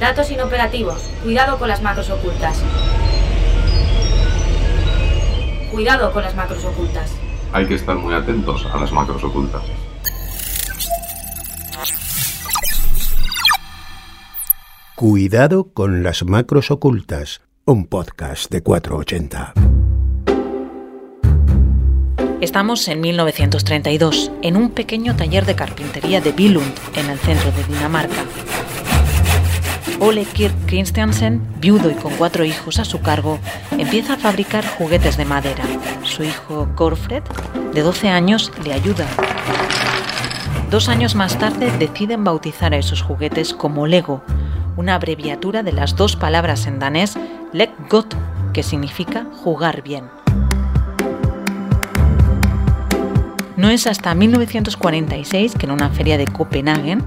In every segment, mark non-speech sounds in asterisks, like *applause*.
Datos inoperativos. Cuidado con las macros ocultas. Cuidado con las macros ocultas. Hay que estar muy atentos a las macros ocultas. Cuidado con las macros ocultas. Un podcast de 480. Estamos en 1932, en un pequeño taller de carpintería de Billund, en el centro de Dinamarca. Ole Kirk Christiansen, viudo y con cuatro hijos a su cargo, empieza a fabricar juguetes de madera. Su hijo Corfred, de 12 años, le ayuda. Dos años más tarde deciden bautizar a esos juguetes como Lego, una abreviatura de las dos palabras en danés Leg Got, que significa jugar bien. No es hasta 1946 que en una feria de Copenhague,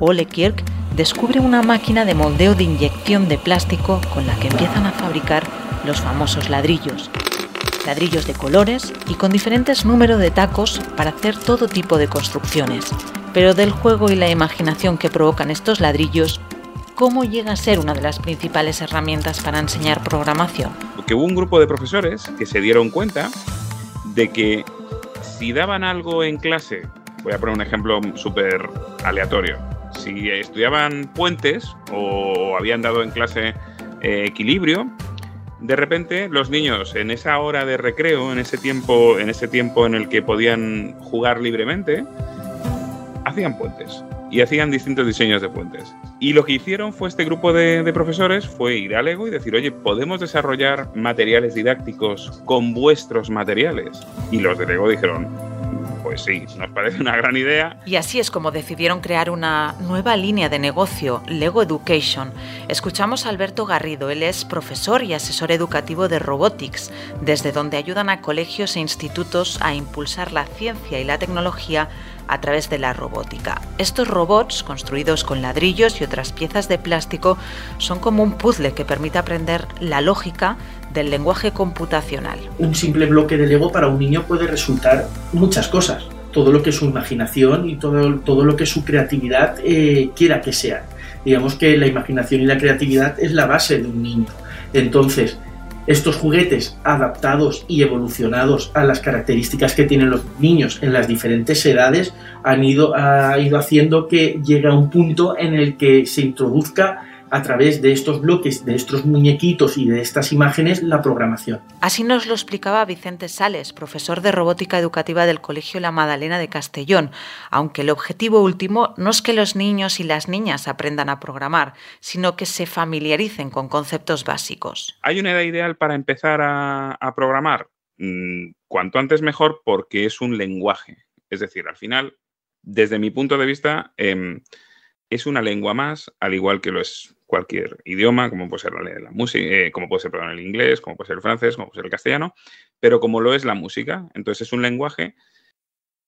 Ole Kirk descubre una máquina de moldeo de inyección de plástico con la que empiezan a fabricar los famosos ladrillos. Ladrillos de colores y con diferentes números de tacos para hacer todo tipo de construcciones. Pero del juego y la imaginación que provocan estos ladrillos, ¿cómo llega a ser una de las principales herramientas para enseñar programación? Que hubo un grupo de profesores que se dieron cuenta de que si daban algo en clase, voy a poner un ejemplo súper aleatorio, si estudiaban puentes o habían dado en clase eh, equilibrio, de repente los niños en esa hora de recreo, en ese tiempo, en ese tiempo en el que podían jugar libremente, hacían puentes y hacían distintos diseños de puentes. Y lo que hicieron fue este grupo de, de, profesores fue ir al Lego y decir, oye, podemos desarrollar materiales didácticos con vuestros materiales. Y los de Lego dijeron, pues sí, nos parece una gran idea. Y así es como decidieron crear una nueva línea de negocio, Lego Education. Escuchamos a Alberto Garrido, él es profesor y asesor educativo de Robotics, desde donde ayudan a colegios e institutos a impulsar la ciencia y la tecnología a través de la robótica. Estos robots, construidos con ladrillos y otras piezas de plástico, son como un puzzle que permite aprender la lógica del lenguaje computacional. Un simple bloque de Lego para un niño puede resultar muchas cosas, todo lo que su imaginación y todo, todo lo que su creatividad eh, quiera que sea. Digamos que la imaginación y la creatividad es la base de un niño. Entonces, estos juguetes adaptados y evolucionados a las características que tienen los niños en las diferentes edades han ido, ha ido haciendo que llegue a un punto en el que se introduzca a través de estos bloques, de estos muñequitos y de estas imágenes la programación. Así nos lo explicaba Vicente Sales, profesor de robótica educativa del Colegio La Madalena de Castellón, aunque el objetivo último no es que los niños y las niñas aprendan a programar, sino que se familiaricen con conceptos básicos. ¿Hay una edad ideal para empezar a, a programar? Mm, cuanto antes mejor porque es un lenguaje. Es decir, al final, desde mi punto de vista, eh, es una lengua más, al igual que lo es cualquier idioma, como puede ser la, música, eh, como puede ser el inglés, como puede ser el francés, como puede ser el castellano, pero como lo es la música. Entonces es un lenguaje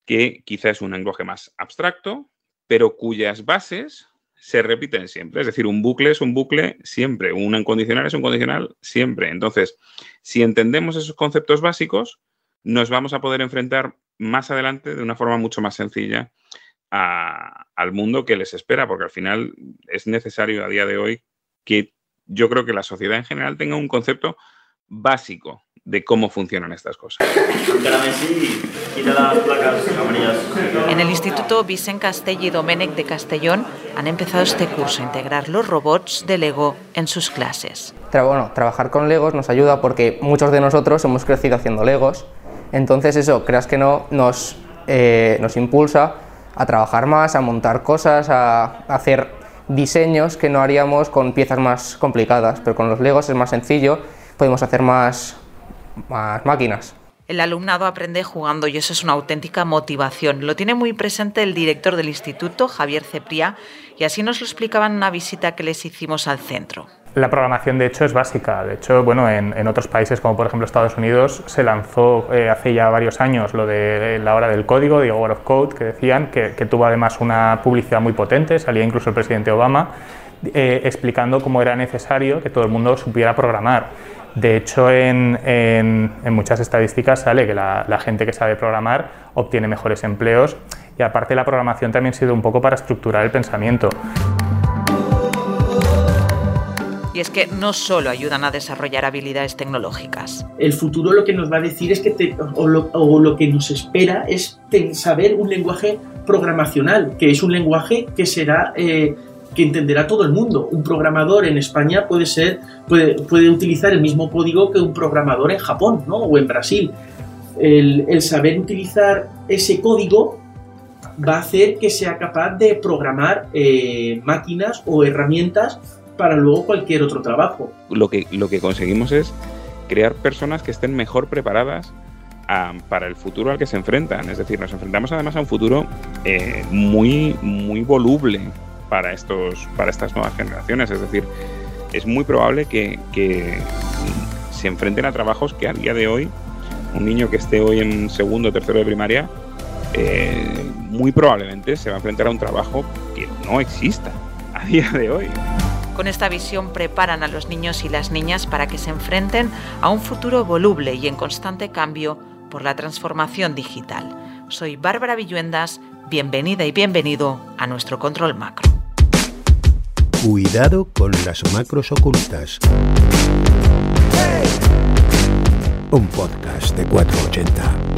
que quizá es un lenguaje más abstracto, pero cuyas bases se repiten siempre. Es decir, un bucle es un bucle siempre, un condicional es un condicional siempre. Entonces, si entendemos esos conceptos básicos, nos vamos a poder enfrentar más adelante de una forma mucho más sencilla a, al mundo que les espera, porque al final es necesario a día de hoy que yo creo que la sociedad en general tenga un concepto básico de cómo funcionan estas cosas. En el Instituto Vicent Castell y Domènech de Castellón han empezado este curso a integrar los robots de Lego en sus clases. Bueno, trabajar con Legos nos ayuda porque muchos de nosotros hemos crecido haciendo Legos, entonces eso, creas que no, nos, eh, nos impulsa a trabajar más, a montar cosas, a hacer diseños que no haríamos con piezas más complicadas, pero con los Legos es más sencillo, podemos hacer más, más máquinas. El alumnado aprende jugando y eso es una auténtica motivación. Lo tiene muy presente el director del instituto, Javier Cepría, y así nos lo explicaba en una visita que les hicimos al centro. La programación, de hecho, es básica. De hecho, bueno, en, en otros países, como por ejemplo Estados Unidos, se lanzó eh, hace ya varios años lo de la hora del código, The Hour of Code, que decían que, que tuvo además una publicidad muy potente, salía incluso el presidente Obama, eh, explicando cómo era necesario que todo el mundo supiera programar. De hecho, en, en, en muchas estadísticas sale que la, la, gente que sabe programar obtiene mejores empleos y aparte la programación también sido un poco para estructurar el pensamiento. Y es que no solo ayudan a desarrollar habilidades tecnológicas. El futuro lo que nos va a decir es que, o, lo, o, lo, que nos espera es saber un lenguaje programacional, que es un lenguaje que será... Eh, que entenderá todo el mundo. Un programador en España puede ser puede, puede, utilizar el mismo código que un programador en Japón ¿no? o en Brasil. El, el, saber utilizar ese código va a hacer que sea capaz de programar eh, máquinas o herramientas para luego cualquier otro trabajo. Lo que, lo que conseguimos es crear personas que estén mejor preparadas para el futuro al que se enfrentan. Es decir, nos enfrentamos además a un futuro eh, muy, muy voluble para, estos, para estas nuevas generaciones. Es decir, es muy probable que, que se enfrenten a trabajos que a día de hoy, un niño que esté hoy en segundo o tercero de primaria, eh, muy probablemente se va a enfrentar a un trabajo que no exista a día de hoy. Con esta visión preparan a los niños y las niñas para que se enfrenten a un futuro voluble y en constante cambio por la transformación digital. Soy Bárbara Villuendas, bienvenida y bienvenido a nuestro control macro. Cuidado con las macros ocultas. Un podcast de 480.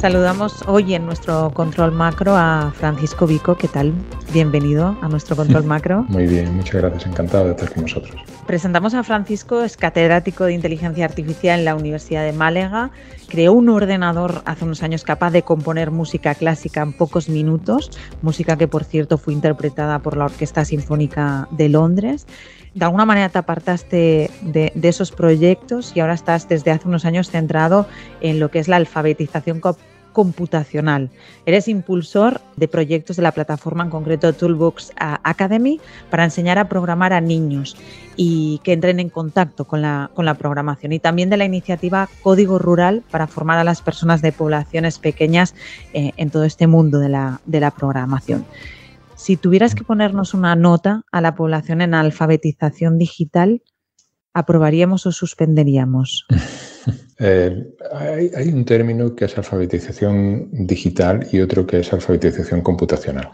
Saludamos hoy en nuestro control macro a Francisco Vico. ¿Qué tal? Bienvenido a nuestro control *laughs* macro. Muy bien, muchas gracias. Encantado de estar con vosotros. Presentamos a Francisco, es catedrático de inteligencia artificial en la Universidad de Málaga. Creó un ordenador hace unos años capaz de componer música clásica en pocos minutos, música que por cierto fue interpretada por la Orquesta Sinfónica de Londres de alguna manera te apartaste de, esos proyectos y ahora estás desde hace unos años centrado en lo que es la alfabetización computacional. Eres impulsor de proyectos de la plataforma, en concreto Toolbox Academy, para enseñar a programar a niños y que entren en contacto con la, programación. Y también de la iniciativa Código Rural para formar a las personas de poblaciones pequeñas eh, en todo este mundo de la programación. Si tuvieras que ponernos una nota a la población en alfabetización digital, ¿aprobaríamos o suspenderíamos? *laughs* Eh, hay, un término que es alfabetización digital y otro que es alfabetización computacional.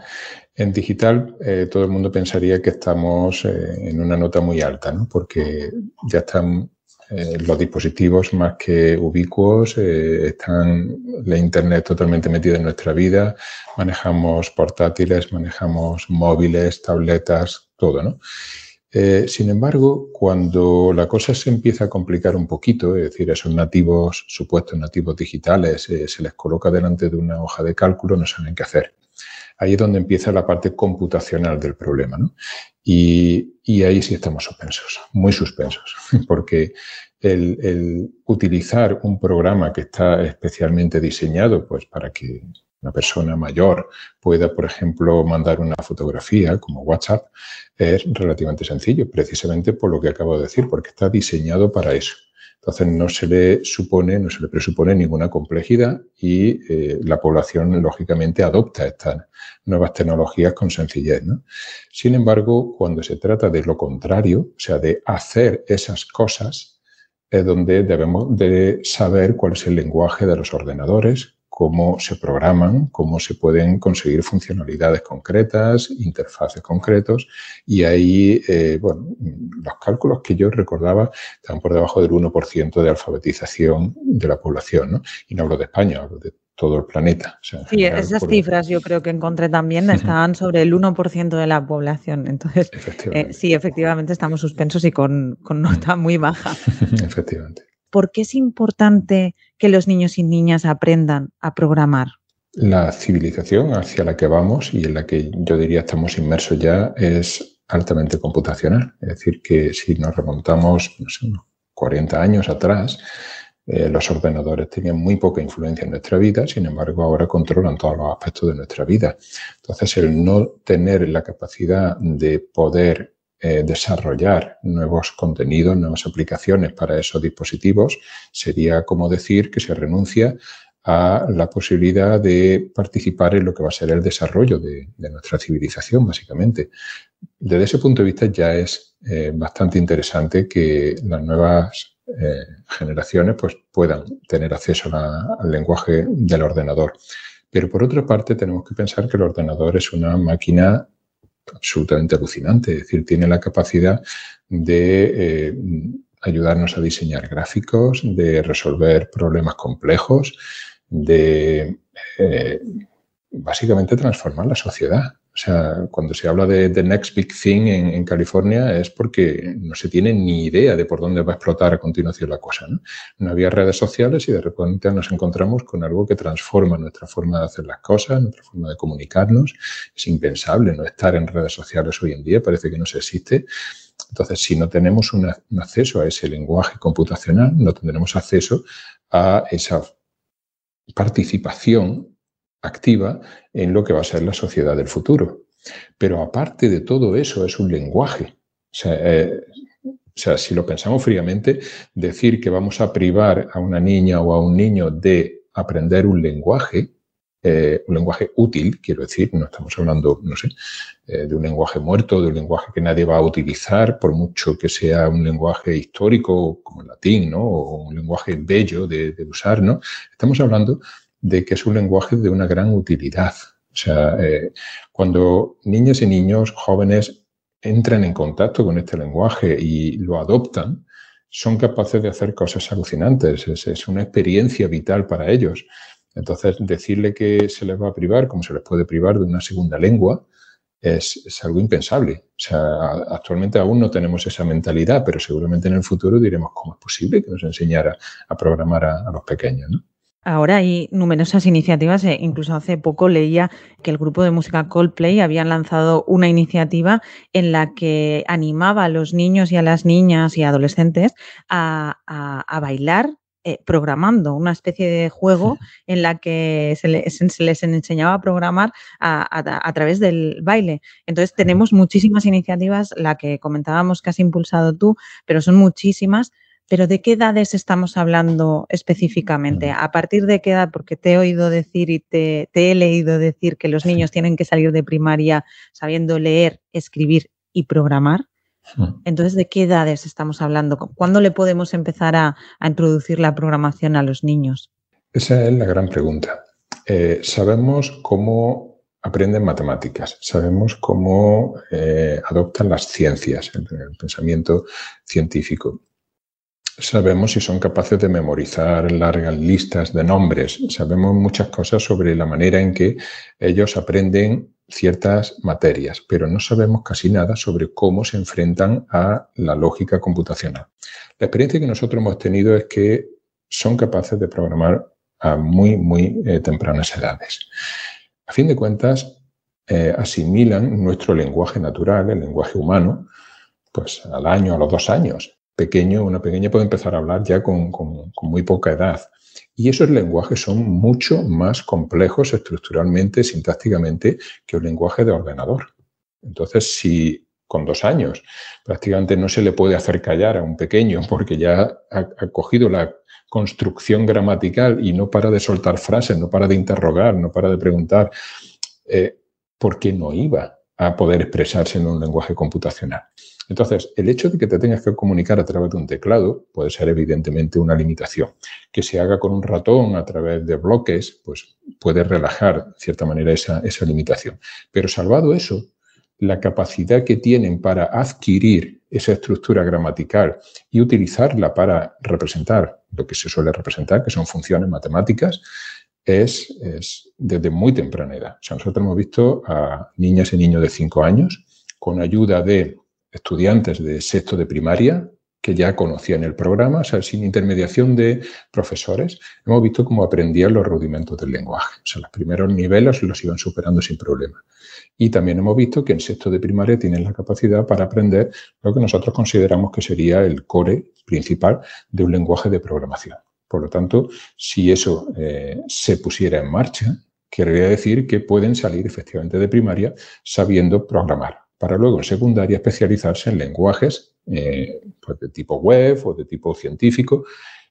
En digital, eh, todo el mundo pensaría que estamos eh, en una nota muy alta, ¿no? porque ya están eh, los dispositivos más que ubicuos, están la Internet totalmente metida en nuestra vida, manejamos portátiles, manejamos móviles, tabletas, todo, ¿no? Eh, sin embargo, cuando la cosa se empieza a complicar un poquito, es decir, esos nativos, supuestos nativos digitales, eh, se les coloca delante de una hoja de cálculo, no saben qué hacer. Ahí es donde empieza la parte computacional del problema. ¿no? Y, ahí sí estamos suspensos, muy suspensos, *laughs* porque el, el, utilizar un programa que está especialmente diseñado pues, para que una persona mayor pueda, por ejemplo, mandar una fotografía como WhatsApp, es relativamente sencillo, precisamente por lo que acabo de decir, porque está diseñado para eso. Entonces no se le supone, no se le presupone ninguna complejidad y eh, la población lógicamente adopta estas nuevas tecnologías con sencillez. Sin embargo, cuando se trata de lo contrario, o sea, de hacer esas cosas, es donde debemos de saber cuál es el lenguaje de los ordenadores, cómo se programan, cómo se pueden conseguir funcionalidades concretas, interfaces concretos, y ahí, eh, bueno, los cálculos que yo recordaba están por debajo del 1% de alfabetización de la población, ¿no? Y no hablo de España, hablo de todo el planeta. O sea, sí, general, esas por... cifras yo creo que encontré también estaban sobre el 1% de la población. Entonces, eh, sí, efectivamente estamos suspensos y con, con nota muy baja. *laughs* efectivamente. ¿Por qué es importante que los niños y niñas aprendan a programar? La civilización hacia la que vamos y en la que yo diría estamos inmersos ya es altamente computacional. Es decir, que si nos remontamos no sé, unos 40 años atrás, eh, los ordenadores tenían muy poca influencia en nuestra vida, sin embargo ahora controlan todos los aspectos de nuestra vida. Entonces, el no tener la capacidad de poder eh, desarrollar nuevos contenidos, nuevas aplicaciones para esos dispositivos, sería como decir que se renuncia a la posibilidad de participar en lo que va a ser el desarrollo de, nuestra civilización, básicamente. Desde ese punto de vista ya es eh, bastante interesante que las nuevas eh, generaciones pues, puedan tener acceso al lenguaje del ordenador. Pero por otra parte tenemos que pensar que el ordenador es una máquina absolutamente alucinante. Es decir, tiene la capacidad de eh, ayudarnos a diseñar gráficos, de resolver problemas complejos, de eh, básicamente transformar la sociedad. O sea, cuando se habla de The Next Big Thing en, California es porque no se tiene ni idea de por dónde va a explotar a continuación la cosa. ¿no? no había redes sociales y de repente nos encontramos con algo que transforma nuestra forma de hacer las cosas, nuestra forma de comunicarnos. Es impensable no estar en redes sociales hoy en día, parece que no se existe. Entonces, si no tenemos un acceso a ese lenguaje computacional, no tendremos acceso a esa participación activa en lo que va a ser la sociedad del futuro. Pero aparte de todo eso, es un lenguaje. Eh, o sea, si lo pensamos fríamente, decir que vamos a privar a una niña o a un niño de aprender un lenguaje, eh, un lenguaje útil, quiero decir, no estamos hablando, no sé, eh, de un lenguaje muerto, de un lenguaje que nadie va a utilizar, por mucho que sea un lenguaje histórico como el latín, ¿no? O un lenguaje bello de, de usar, ¿no? Estamos hablando de que es un lenguaje de una gran utilidad. O sea, eh, cuando niñas y niños jóvenes entran en contacto con este lenguaje y lo adoptan, son capaces de hacer cosas alucinantes. Es, una experiencia vital para ellos. Entonces, decirle que se les va a privar, como se les puede privar de una segunda lengua, es, algo impensable. O sea, actualmente aún no tenemos esa mentalidad, pero seguramente en el futuro diremos cómo es posible que nos enseñara a programar a, a los pequeños. ¿no? Ahora hay numerosas iniciativas, e incluso hace poco leía que el grupo de música Coldplay habían lanzado una iniciativa en la que animaba a los niños y a las niñas y adolescentes a, bailar eh, programando, una especie de juego en la que se, les enseñaba a programar a, través del baile. Entonces tenemos muchísimas iniciativas, la que comentábamos que has impulsado tú, pero son muchísimas pero ¿de qué edades estamos hablando específicamente? ¿A partir de qué edad? Porque te he oído decir y te, he leído decir que los niños tienen que salir de primaria sabiendo leer, escribir y programar. Entonces, ¿de qué edades estamos hablando? ¿Cuándo le podemos empezar a, introducir la programación a los niños? Esa es la gran pregunta. Eh, sabemos cómo aprenden matemáticas, sabemos cómo eh, adoptan las ciencias, el pensamiento científico, Sabemos si son capaces de memorizar largas listas de nombres. Sabemos muchas cosas sobre la manera en que ellos aprenden ciertas materias, pero no sabemos casi nada sobre cómo se enfrentan a la lógica computacional. La experiencia que nosotros hemos tenido es que son capaces de programar a muy, muy eh, tempranas edades. A fin de cuentas, eh, asimilan nuestro lenguaje natural, el lenguaje humano, pues al año, a los dos años pequeño, una pequeña puede empezar a hablar ya con, muy poca edad. Y esos lenguajes son mucho más complejos estructuralmente, sintácticamente, que un lenguaje de ordenador. Entonces, si con dos años prácticamente no se le puede hacer callar a un pequeño porque ya ha, cogido la construcción gramatical y no para de soltar frases, no para de interrogar, no para de preguntar, eh, ¿por qué no iba a poder expresarse en un lenguaje computacional? Entonces, el hecho de que te tengas que comunicar a través de un teclado puede ser evidentemente una limitación. Que se haga con un ratón a través de bloques, pues puede relajar de cierta manera esa, esa limitación. Pero salvado eso, la capacidad que tienen para adquirir esa estructura gramatical y utilizarla para representar lo que se suele representar, que son funciones matemáticas, es, es, desde muy temprana edad. O sea, nosotros hemos visto a niñas y niños de 5 años con ayuda de estudiantes de sexto de primaria que ya conocían el programa, o sea, sin intermediación de profesores, hemos visto cómo aprendían los rudimentos del lenguaje. O sea, los primeros niveles los iban superando sin problema. Y también hemos visto que en sexto de primaria tienen la capacidad para aprender lo que nosotros consideramos que sería el core principal de un lenguaje de programación. Por lo tanto, si eso eh, se pusiera en marcha, querría decir que pueden salir efectivamente de primaria sabiendo programar para luego en secundaria especializarse en lenguajes eh, pues de tipo web o de tipo científico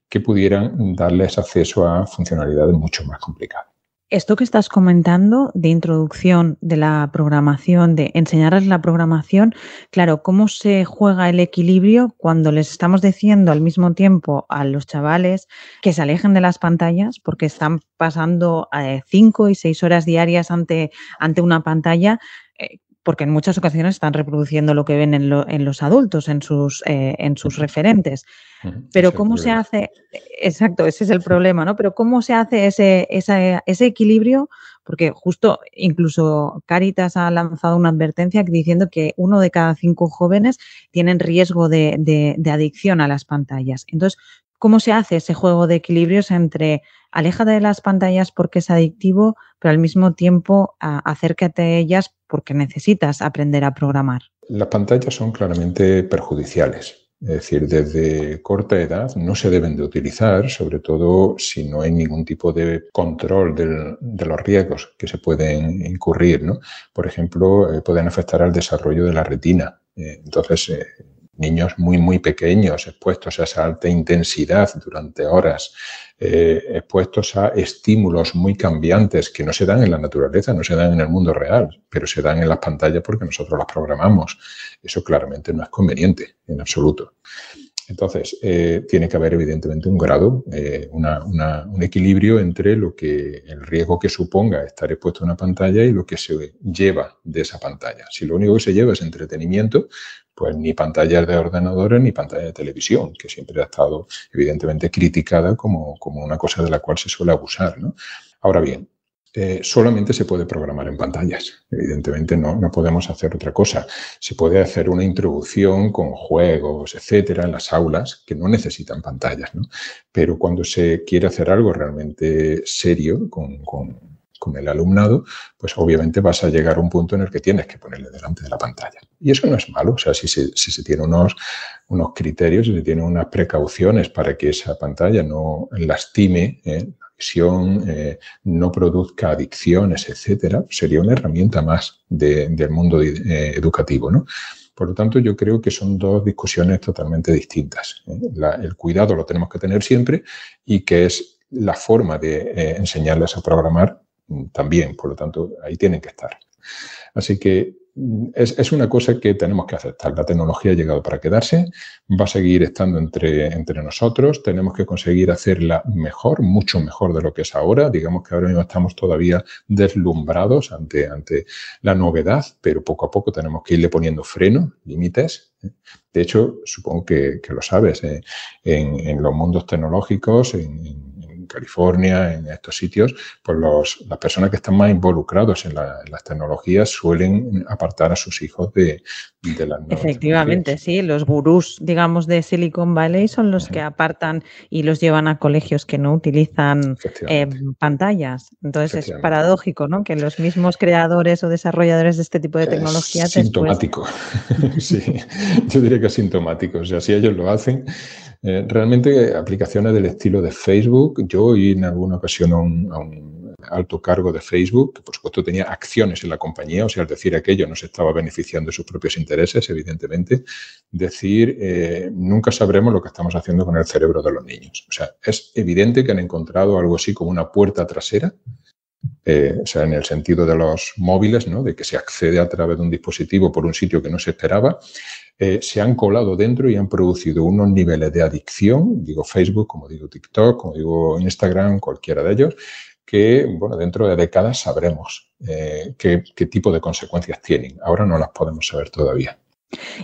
que pudieran darles acceso a funcionalidades mucho más complicadas. Esto que estás comentando de introducción de la programación, de enseñarles la programación, claro, ¿cómo se juega el equilibrio cuando les estamos diciendo al mismo tiempo a los chavales que se alejen de las pantallas porque están pasando eh, cinco y seis horas diarias ante, ante una pantalla? Eh, porque en muchas ocasiones están reproduciendo lo que ven en, los adultos, en sus, eh, en sus referentes. Pero cómo se hace, exacto, ese es el problema, ¿no? Pero cómo se hace ese, ese equilibrio, porque justo incluso Caritas ha lanzado una advertencia diciendo que uno de cada cinco jóvenes tienen riesgo de, de adicción a las pantallas. Entonces, ¿cómo se hace ese juego de equilibrios entre aléjate de las pantallas porque es adictivo, pero al mismo tiempo acércate a ellas porque necesitas aprender a programar. Las pantallas son claramente perjudiciales. Es decir, desde corta edad no se deben de utilizar, sobre todo si no hay ningún tipo de control de los riesgos que se pueden incurrir. ¿no? Por ejemplo, eh, pueden afectar al desarrollo de la retina. Eh, entonces, eh, niños muy, muy pequeños expuestos a esa alta intensidad durante horas, eh, expuestos a estímulos muy cambiantes que no se dan en la naturaleza, no se dan en el mundo real, pero se dan en las pantallas porque nosotros las programamos. Eso claramente no es conveniente en absoluto. Entonces, eh, tiene que haber evidentemente un grado, eh, un equilibrio entre lo que el riesgo que suponga estar expuesto a una pantalla y lo que se lleva de esa pantalla. Si lo único que se lleva es entretenimiento, pues ni pantallas de ordenadores ni pantalla de televisión, que siempre ha estado evidentemente criticada como, como una cosa de la cual se suele abusar. ¿no? Ahora bien, eh, solamente se puede programar en pantallas. Evidentemente no, no, podemos hacer otra cosa. Se puede hacer una introducción con juegos, etcétera, en las aulas que no necesitan pantallas. ¿no? Pero cuando se quiere hacer algo realmente serio, con, con con el alumnado, pues obviamente vas a llegar a un punto en el que tienes que ponerle delante de la pantalla. Y eso no es malo, o sea, si se, si se tiene unos, unos criterios, si se tiene unas precauciones para que esa pantalla no lastime ¿eh? la visión, eh, no produzca adicciones, etcétera, sería una herramienta más del mundo eh, educativo, ¿no? Por lo tanto, yo creo que son dos discusiones totalmente distintas. el cuidado lo tenemos que tener siempre y que es la forma de enseñarles a programar también, por lo tanto, ahí tienen que estar. Así que mm, es, una cosa que tenemos que aceptar. La tecnología ha llegado para quedarse, va a seguir estando entre, entre nosotros, tenemos que conseguir hacerla mejor, mucho mejor de lo que es ahora. Digamos que ahora mismo estamos todavía deslumbrados ante, ante la novedad, pero poco a poco tenemos que irle poniendo freno, límites. De hecho, supongo que, lo sabes, eh, en, los mundos tecnológicos, en California, en estos sitios, pues los, las personas que están más involucrados en, las tecnologías suelen apartar a sus hijos de, de las Efectivamente, sí, los gurús, digamos, de Silicon Valley son los que apartan y los llevan a colegios que no utilizan eh, pantallas. Entonces es paradójico, ¿no? Que los mismos creadores o desarrolladores de este tipo de tecnologías... sintomático, *laughs* sí, yo diría que es sintomático. O sea, si ellos lo hacen, eh, realmente aplicaciones del estilo de Facebook, yo oí en alguna ocasión a un, alto cargo de Facebook, que por supuesto tenía acciones en la compañía, o sea, al decir aquello no se estaba beneficiando de sus propios intereses, evidentemente, decir, eh, nunca sabremos lo que estamos haciendo con el cerebro de los niños. O sea, es evidente que han encontrado algo así como una puerta trasera eh, o sea, en el sentido de los móviles, ¿no? de que se accede a través de un dispositivo por un sitio que no se esperaba, eh, se han colado dentro y han producido unos niveles de adicción, digo Facebook, como digo TikTok, como digo Instagram, cualquiera de ellos, que bueno, dentro de décadas sabremos eh, qué, tipo de consecuencias tienen. Ahora no las podemos saber todavía.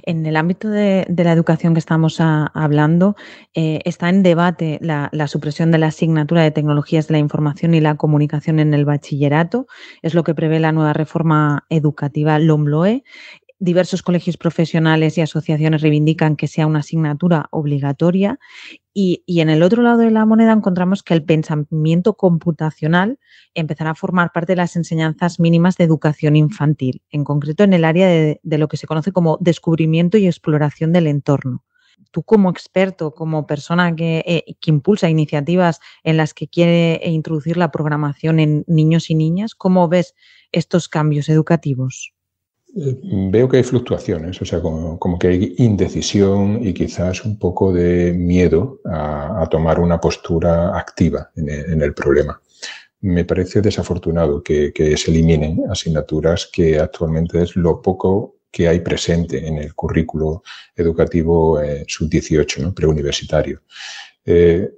En el ámbito de, la educación que estamos hablando, eh, está en debate la, la, supresión de la asignatura de tecnologías de la información y la comunicación en el bachillerato. Es lo que prevé la nueva reforma educativa LOMLOE diversos colegios profesionales y asociaciones reivindican que sea una asignatura obligatoria y, en el otro lado de la moneda encontramos que el pensamiento computacional empezará a formar parte de las enseñanzas mínimas de educación infantil, en concreto en el área de, lo que se conoce como descubrimiento y exploración del entorno. Tú como experto, como persona que, eh, que impulsa iniciativas en las que quiere introducir la programación en niños y niñas, ¿cómo ves estos cambios educativos? Veo que hay fluctuaciones, o sea, como, que hay indecisión y quizás un poco de miedo a, tomar una postura activa en el, problema. Me parece desafortunado que, se eliminen asignaturas que actualmente es lo poco que hay presente en el currículo educativo eh, sub-18, ¿no? preuniversitario. Eh,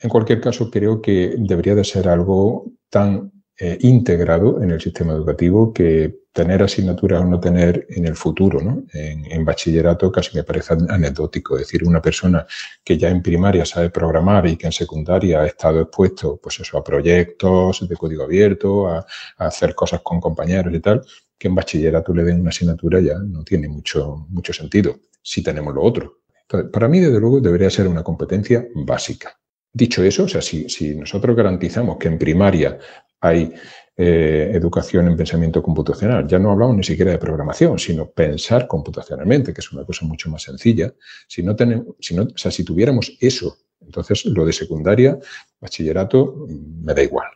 en cualquier caso, creo que debería de ser algo tan eh, integrado en el sistema educativo que tener asignaturas o no tener en el futuro, ¿no? En, bachillerato casi me parece anecdótico. Es decir, una persona que ya en primaria sabe programar y que en secundaria ha estado expuesto pues eso, a proyectos de código abierto, a, hacer cosas con compañeros y tal, que en bachillerato le den una asignatura ya no tiene mucho, mucho sentido si tenemos lo otro. para mí, desde luego, debería ser una competencia básica. Dicho eso, o sea, si, si nosotros garantizamos que en primaria hay eh, educación en pensamiento computacional. Ya no hablamos ni siquiera de programación, sino pensar computacionalmente, que es una cosa mucho más sencilla. Si no tenemos, si no, o sea, si tuviéramos eso, entonces lo de secundaria, bachillerato, me da igual.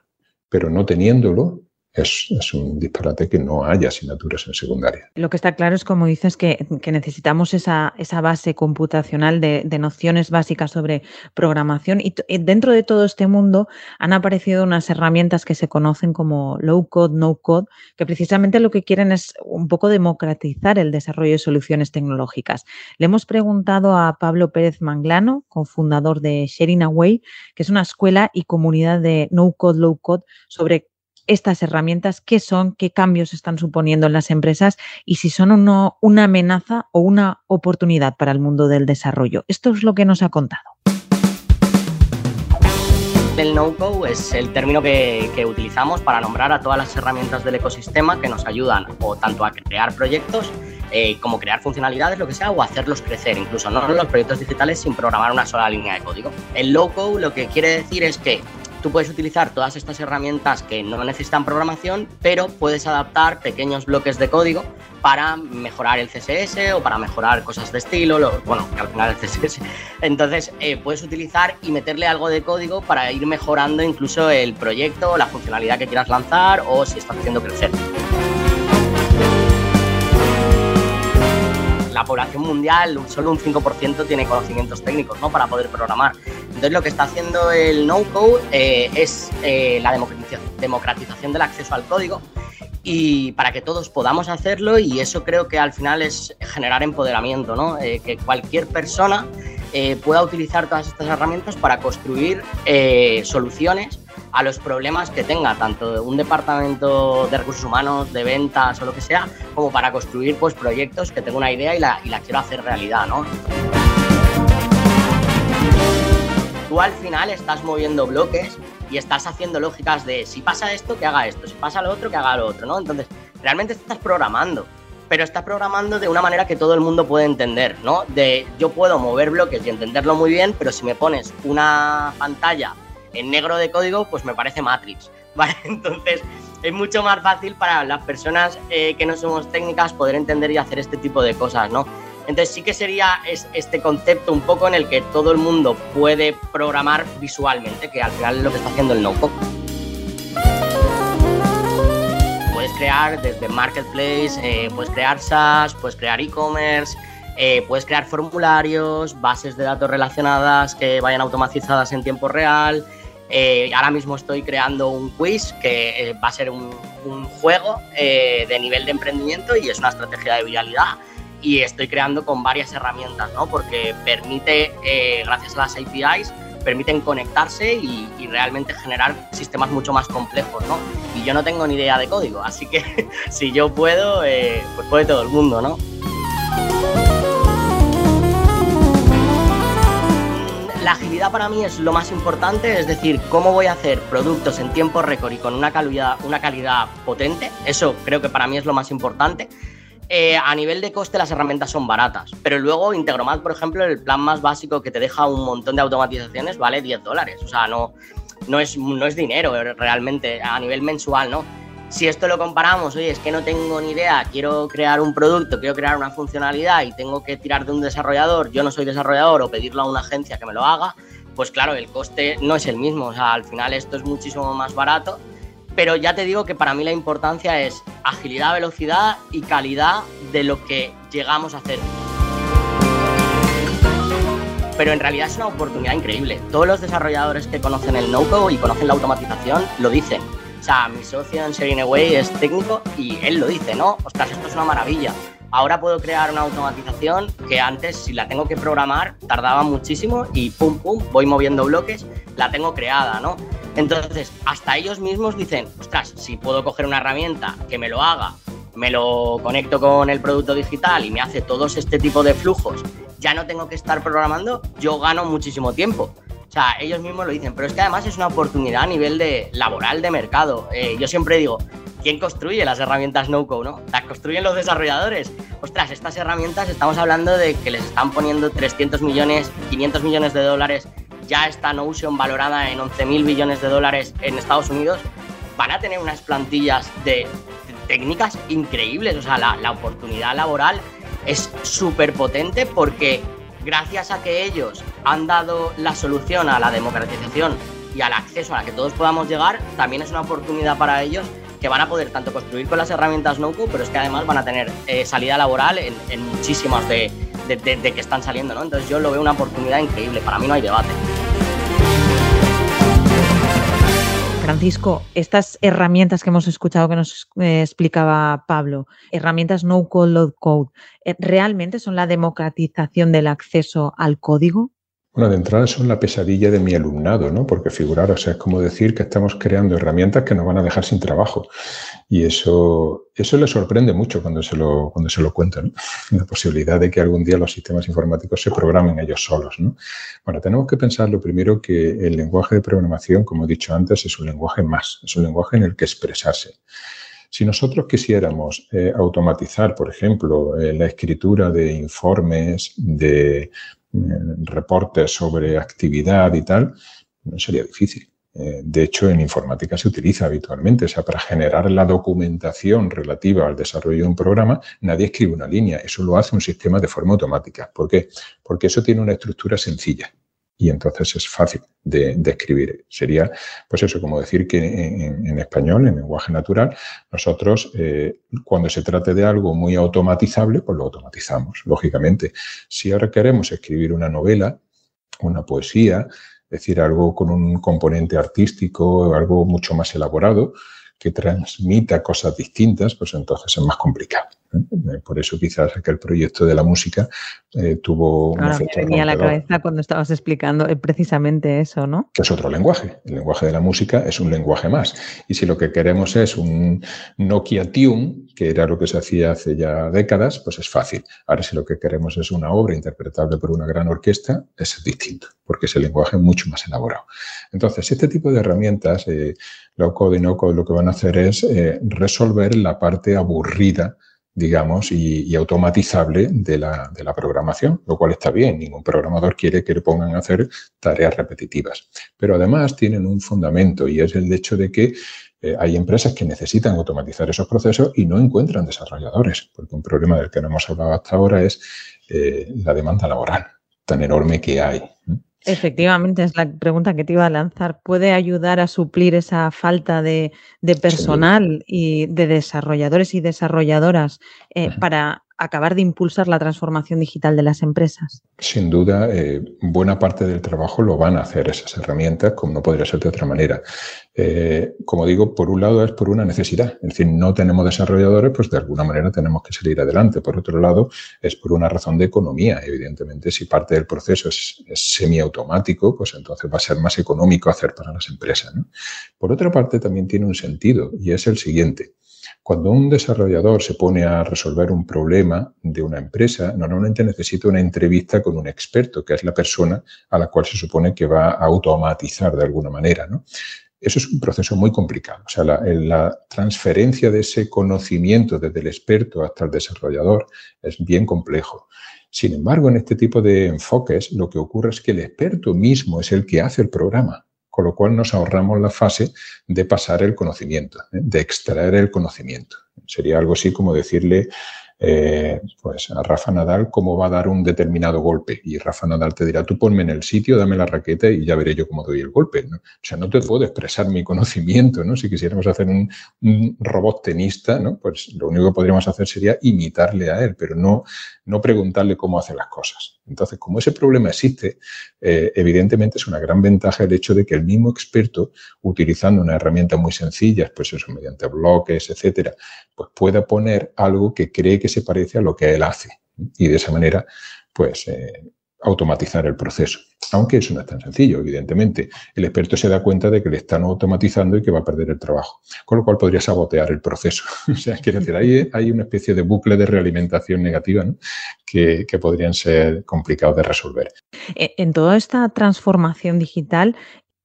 Pero no teniéndolo, es, un disparate que no haya asignaturas en secundaria. Lo que está claro es, como dices, que, necesitamos esa, base computacional de, nociones básicas sobre programación y, dentro de todo este mundo han aparecido unas herramientas que se conocen como low code, no code, que precisamente lo que quieren es un poco democratizar el desarrollo de soluciones tecnológicas. Le hemos preguntado a Pablo Pérez Manglano, cofundador de Sharing Away, que es una escuela y comunidad de no code, low code, sobre estas herramientas, qué son, qué cambios están suponiendo en las empresas y si son una amenaza o una oportunidad para el mundo del desarrollo. Esto es lo que nos ha contado. El no-code es el término que, utilizamos para nombrar a todas las herramientas del ecosistema que nos ayudan o tanto a crear proyectos eh, como crear funcionalidades, lo que sea, o hacerlos crecer, incluso no los proyectos digitales sin programar una sola línea de código. El low-code lo que quiere decir es que Tú puedes utilizar todas estas herramientas que no necesitan programación, pero puedes adaptar pequeños bloques de código para mejorar el CSS o para mejorar cosas de estilo, bueno, que al final el CSS. Entonces, eh, puedes utilizar y meterle algo de código para ir mejorando incluso el proyecto, la funcionalidad que quieras lanzar o si estás haciendo crecer. La población mundial, solo un 5% tiene conocimientos técnicos ¿no? para poder programar. Entonces, lo que está haciendo el no-code eh, es eh, la democratización del acceso al código y para que todos podamos hacerlo y eso creo que al final es generar empoderamiento, ¿no? Eh, que cualquier persona pueda utilizar todas estas herramientas para construir soluciones a los problemas que tenga tanto un departamento de recursos humanos, de ventas o lo que sea, como para construir pues, proyectos que tengo una idea y la, quiero hacer realidad, ¿no? Tú al final estás moviendo bloques y estás haciendo lógicas de si pasa esto, que haga esto, si pasa lo otro, que haga lo otro, ¿no? Entonces, realmente estás programando, pero estás programando de una manera que todo el mundo puede entender, ¿no? De yo puedo mover bloques y entenderlo muy bien, pero si me pones una pantalla en negro de código, pues me parece Matrix, *laughs* ¿vale? Entonces es mucho más fácil para las personas eh, que no somos técnicas poder entender y hacer este tipo de cosas, ¿no? Entonces sí que sería este concepto un poco en el que todo el mundo puede programar visualmente, que al final es lo que está haciendo el no-code. Puedes crear desde Marketplace, eh, puedes crear SaaS, puedes crear e-commerce, eh, puedes crear formularios, bases de datos relacionadas que vayan automatizadas en tiempo real, eh, ahora mismo estoy creando un quiz que eh, va a ser un, juego eh, de nivel de emprendimiento y es una estrategia de viralidad. Y estoy creando con varias herramientas, ¿no? Porque permite, gracias a las APIs, permiten conectarse y, y, realmente generar sistemas mucho más complejos, ¿no? Y yo no tengo ni idea de código, así que *laughs* si yo puedo, pues puede todo el mundo, ¿no? La agilidad para mí es lo más importante, es decir, cómo voy a hacer productos en tiempo récord y con una calidad, potente. Eso creo que para mí es lo más importante. Eh, a nivel de coste las herramientas son baratas, pero luego Integromat, por ejemplo, el plan más básico que te deja un montón de automatizaciones vale 10 dólares. O sea, no, no, es, no es dinero realmente a nivel mensual, ¿no? Si esto lo comparamos, oye, es que no tengo ni idea, quiero crear un producto, quiero crear una funcionalidad y tengo que tirar de un desarrollador, yo no soy desarrollador o pedirlo a una agencia que me lo haga, pues claro, el coste no es el mismo. O sea, al final esto es muchísimo más barato. Pero ya te digo que para mí la importancia es agilidad, velocidad y calidad de lo que llegamos a hacer. Pero en realidad es una oportunidad increíble. Todos los desarrolladores que conocen el no-code y conocen la automatización lo dicen o sea, mi socio en Sharing Away es técnico y él lo dice, ¿no? Ostras, esto es una maravilla. Ahora puedo crear una automatización que antes, si la tengo que programar, tardaba muchísimo y pum, pum, voy moviendo bloques, la tengo creada, ¿no? Entonces, hasta ellos mismos dicen, ostras, si puedo coger una herramienta que me lo haga me lo conecto con el producto digital y me hace todos este tipo de flujos, ya no tengo que estar programando, yo gano muchísimo tiempo. O sea, ellos mismos lo dicen, pero es que además es una oportunidad a nivel de laboral de mercado. Eh, yo siempre digo, ¿quién construye las herramientas no-code, no? Las construyen los desarrolladores. Ostras, estas herramientas estamos hablando de que les están poniendo 300 millones, 500 millones de dólares. Ya está Notion valorada en 11 mil billones de dólares en Estados Unidos. Van a tener unas plantillas de técnicas increíbles. O sea, la, la oportunidad laboral es súper potente porque gracias a que ellos han dado la solución a la democratización y al acceso a la que todos podamos llegar, también es una oportunidad para ellos que van a poder tanto construir con las herramientas no-code, pero es que además van a tener eh, salida laboral en, en muchísimas de, de, de, de, que están saliendo, ¿no? Entonces yo lo veo una oportunidad increíble, para mí no hay debate. Francisco, estas herramientas que hemos escuchado que nos eh, explicaba Pablo, herramientas no code, code, eh, ¿realmente son la democratización del acceso al código? Bueno, de entrada son la pesadilla de mi alumnado, ¿no? Porque figuraros, es como decir que estamos creando herramientas que nos van a dejar sin trabajo. Y eso, eso le sorprende mucho cuando se lo, cuando se lo cuento, ¿no? La posibilidad de que algún día los sistemas informáticos se programen ellos solos, ¿no? Bueno, tenemos que pensar lo primero que el lenguaje de programación, como he dicho antes, es un lenguaje más, es un lenguaje en el que expresarse. Si nosotros quisiéramos eh, automatizar, por ejemplo, eh, la escritura de informes, de reportes sobre actividad y tal, no sería difícil. De hecho, en informática se utiliza habitualmente. O sea, para generar la documentación relativa al desarrollo de un programa, nadie escribe una línea. Eso lo hace un sistema de forma automática. ¿Por qué? Porque eso tiene una estructura sencilla y entonces es fácil de, escribir. Sería, pues eso, como decir que en, en español, en lenguaje natural, nosotros, eh, cuando se trate de algo muy automatizable, pues lo automatizamos, lógicamente. Si ahora queremos escribir una novela, una poesía, es decir, algo con un componente artístico, algo mucho más elaborado, que transmita cosas distintas, pues entonces es más complicado. Por eso quizás aquel proyecto de la música eh, tuvo un claro, efecto. Me venía a la cabeza cuando estabas explicando eh, precisamente eso, ¿no? Que es otro lenguaje. El lenguaje de la música es un lenguaje más. Y si lo que queremos es un Nokia Tune, que era lo que se hacía hace ya décadas, pues es fácil. Ahora, si lo que queremos es una obra interpretable por una gran orquesta, es distinto, porque es el lenguaje mucho más elaborado. Entonces, este tipo de herramientas, eh, low code y no code, lo que van a hacer es eh, resolver la parte aburrida digamos, y, automatizable de la, de la, programación, lo cual está bien. Ningún programador quiere que le pongan a hacer tareas repetitivas. Pero además tienen un fundamento y es el hecho de que eh, hay empresas que necesitan automatizar esos procesos y no encuentran desarrolladores, porque un problema del que no hemos hablado hasta ahora es eh, la demanda laboral tan enorme que hay. Efectivamente, es la pregunta que te iba a lanzar. ¿Puede ayudar a suplir esa falta de, de personal y de desarrolladores y desarrolladoras eh, para acabar de impulsar la transformación digital de las empresas? Sin duda, eh, buena parte del trabajo lo van a hacer esas herramientas, como no podría ser de otra manera. Eh, como digo, por un lado es por una necesidad, es decir, no tenemos desarrolladores, pues de alguna manera tenemos que salir adelante. Por otro lado, es por una razón de economía. Evidentemente, si parte del proceso es, semiautomático, pues entonces va a ser más económico hacer para las empresas. Por otra parte, también tiene un sentido y es el siguiente. Cuando un desarrollador se pone a resolver un problema de una empresa, normalmente necesita una entrevista con un experto, que es la persona a la cual se supone que va a automatizar de alguna manera. Eso es un proceso muy complicado. O sea, la, la, transferencia de ese conocimiento desde el experto hasta el desarrollador es bien complejo. Sin embargo, en este tipo de enfoques, lo que ocurre es que el experto mismo es el que hace el programa con lo cual nos ahorramos la fase de pasar el conocimiento, ¿eh? de extraer el conocimiento. Sería algo así como decirle eh, pues a Rafa Nadal cómo va a dar un determinado golpe. Y Rafa Nadal te dirá, tú ponme en el sitio, dame la raqueta y ya veré yo cómo doy el golpe. ¿no? O sea, no te puedo expresar mi conocimiento, ¿no? Si quisiéramos hacer un, robot tenista, ¿no? Pues lo único que podríamos hacer sería imitarle a él, pero no, no preguntarle cómo hace las cosas. Entonces, como ese problema existe, eh, evidentemente es una gran ventaja el hecho de que el mismo experto, utilizando una herramienta muy sencilla, pues eso, mediante bloques, etcétera, pues pueda poner algo que cree que se parece a lo que él hace. Y de esa manera, pues, eh, automatizar el proceso. Aunque eso no es tan sencillo, evidentemente. El experto se da cuenta de que le están automatizando y que va a perder el trabajo. Con lo cual podría sabotear el proceso. *laughs* o sea, quiero decir, hay una especie de bucle de realimentación negativa que, que podrían ser complicados de resolver. E, en toda esta transformación digital,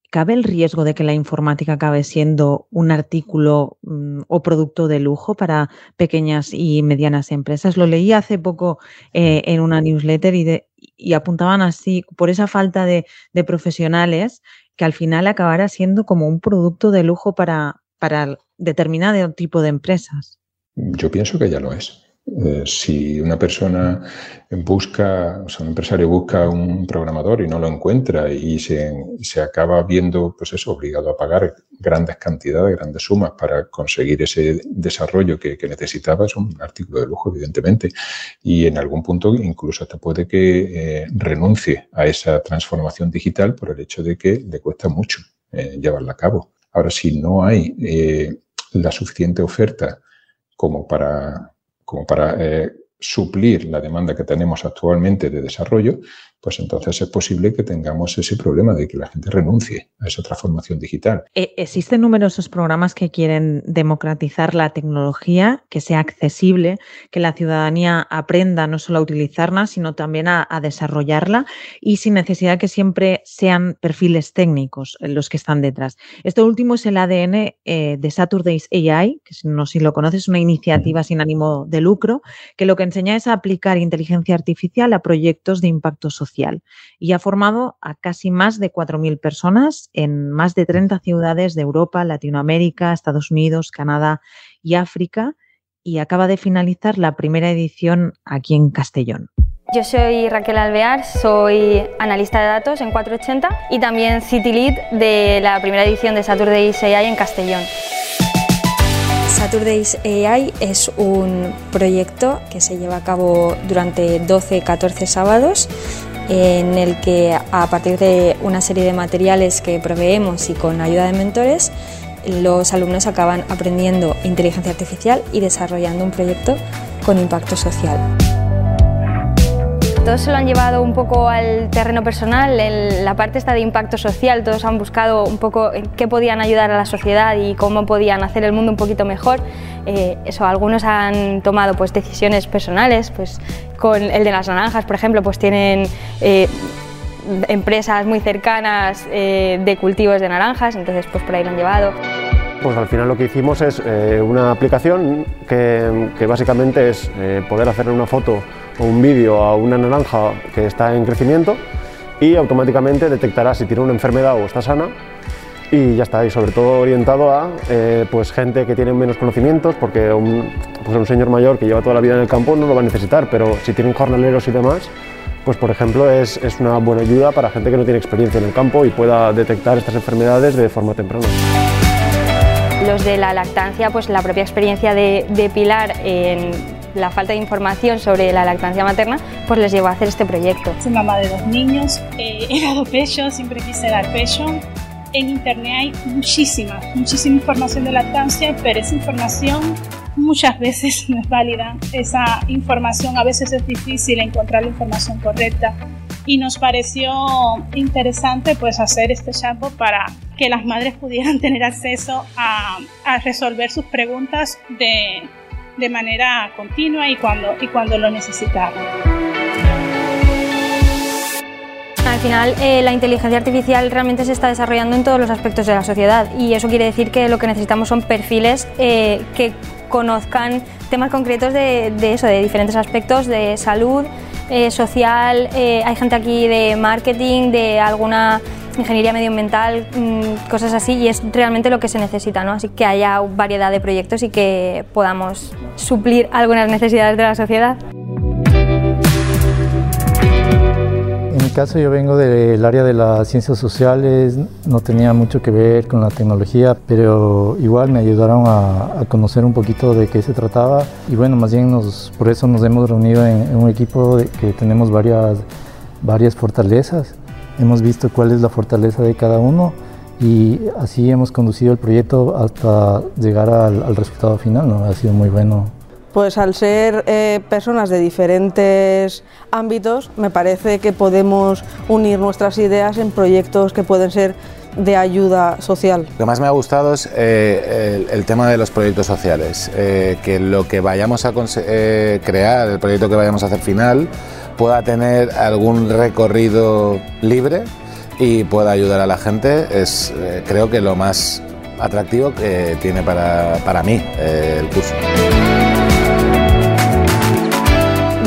¿Cabe el riesgo de que la informática acabe siendo un artículo mm, o producto de lujo para pequeñas y medianas empresas? Lo leí hace poco eh, en una newsletter y, apuntaban así, por esa falta de, de, profesionales, que al final acabará siendo como un producto de lujo para, para determinado tipo de empresas. Yo pienso que ya lo es. Eh, si una persona busca, o sea, un empresario busca un programador y no lo encuentra y se, se, acaba viendo, pues eso, obligado a pagar grandes cantidades, grandes sumas para conseguir ese desarrollo que, que, necesitaba, es un artículo de lujo, evidentemente. Y en algún punto incluso hasta puede que eh, renuncie a esa transformación digital por el hecho de que le cuesta mucho eh, llevarla a cabo. Ahora, si no hay la suficiente oferta como para como para eh, suplir la demanda que tenemos actualmente de desarrollo, pues entonces es posible que tengamos ese problema de que la gente renuncie a esa transformación digital. E, existen numerosos programas que quieren democratizar la tecnología, que sea accesible, que la ciudadanía aprenda no solo a utilizarla, sino también a, a desarrollarla y sin necesidad que siempre sean perfiles técnicos los que están detrás. Esto último es el ADN eh, de Saturday's AI, que no sé si lo conoces, es una iniciativa sin ánimo de lucro, que lo que enseña es a aplicar inteligencia artificial a proyectos de impacto social y ha formado a casi más de 4.000 personas en más de 30 ciudades de Europa, Latinoamérica, Estados Unidos, Canadá y África y acaba de finalizar la primera edición aquí en Castellón. Yo soy Raquel Alvear, soy analista de datos en 480 y también City Lead de la primera edición de Saturday's AI en Castellón. Saturday's AI es un proyecto que se lleva a cabo durante 12-14 sábados en el que a partir de una serie de materiales que proveemos y con ayuda de mentores, los alumnos acaban aprendiendo inteligencia artificial y desarrollando un proyecto con impacto social. Todos se lo han llevado un poco al terreno personal, la parte está de impacto social, todos han buscado un poco qué podían ayudar a la sociedad y cómo podían hacer el mundo un poquito mejor. Eh, algunos han tomado pues, decisiones personales, pues con el de las naranjas, por ejemplo, pues tienen eh, empresas muy cercanas eh, de cultivos de naranjas, entonces pues por ahí lo han llevado. Pues al final lo que hicimos es una aplicación que, que básicamente es poder hacerle una foto un vídeo a una naranja que está en crecimiento y automáticamente detectará si tiene una enfermedad o está sana y ya está, y sobre todo orientado a eh, pues gente que tiene menos conocimientos, porque un, pues un señor mayor que lleva toda la vida en el campo no lo va a necesitar, pero si tienen jornaleros y demás, pues por ejemplo es, es una buena ayuda para gente que no tiene experiencia en el campo y pueda detectar estas enfermedades de forma temprana. Los de la lactancia, pues la propia experiencia de, de Pilar en la falta de información sobre la lactancia materna, pues les llevó a hacer este proyecto. Soy mamá de dos niños, eh, *laughs* he dado pecho, siempre quise dar pecho. En internet hay muchísima, muchísima información de lactancia, pero esa información muchas veces *laughs* no es válida. Esa información a veces es difícil encontrar la información correcta y nos pareció interesante pues hacer este chatbot para que las madres pudieran *laughs* tener acceso a, a resolver sus preguntas de, de manera continua y cuando, y cuando lo necesitamos. Al final, eh, la inteligencia artificial realmente se está desarrollando en todos los aspectos de la sociedad y eso quiere decir que lo que necesitamos son perfiles eh, que conozcan temas concretos de, de, eso, de diferentes aspectos de salud, eh, social. hay gente aquí de marketing, de alguna ingeniería medioambiental, mm, cosas así, y es realmente lo que se necesita, ¿no? Así que haya variedad de proyectos y que podamos suplir algunas necesidades de la sociedad. Caso yo vengo del área de las ciencias sociales, no tenía mucho que ver con la tecnología, pero igual me ayudaron a, conocer un poquito de qué se trataba y bueno, más bien nos, por eso nos hemos reunido en, un equipo que tenemos varias, varias fortalezas hemos visto cuál es la fortaleza de cada uno y así hemos conducido el proyecto hasta llegar al, resultado final. ¿no? Ha sido muy bueno Pues al ser eh, personas de diferentes ámbitos, me parece que podemos unir nuestras ideas en proyectos que pueden ser de ayuda social. Lo que más me ha gustado es eh, el, tema de los proyectos sociales, eh, que lo que vayamos a crear, el proyecto que vayamos a hacer final, pueda tener algún recorrido libre y pueda ayudar a la gente, es creo que lo más atractivo que tiene para, para mí el curso.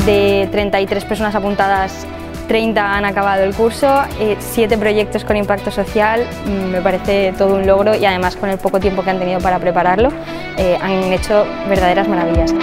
De 33 personas apuntadas 30 han acabado el curso, eh, 7 proyectos con impacto social, mm, me parece todo un logro y además con el poco tiempo que han tenido para prepararlo eh, han hecho verdaderas maravillas.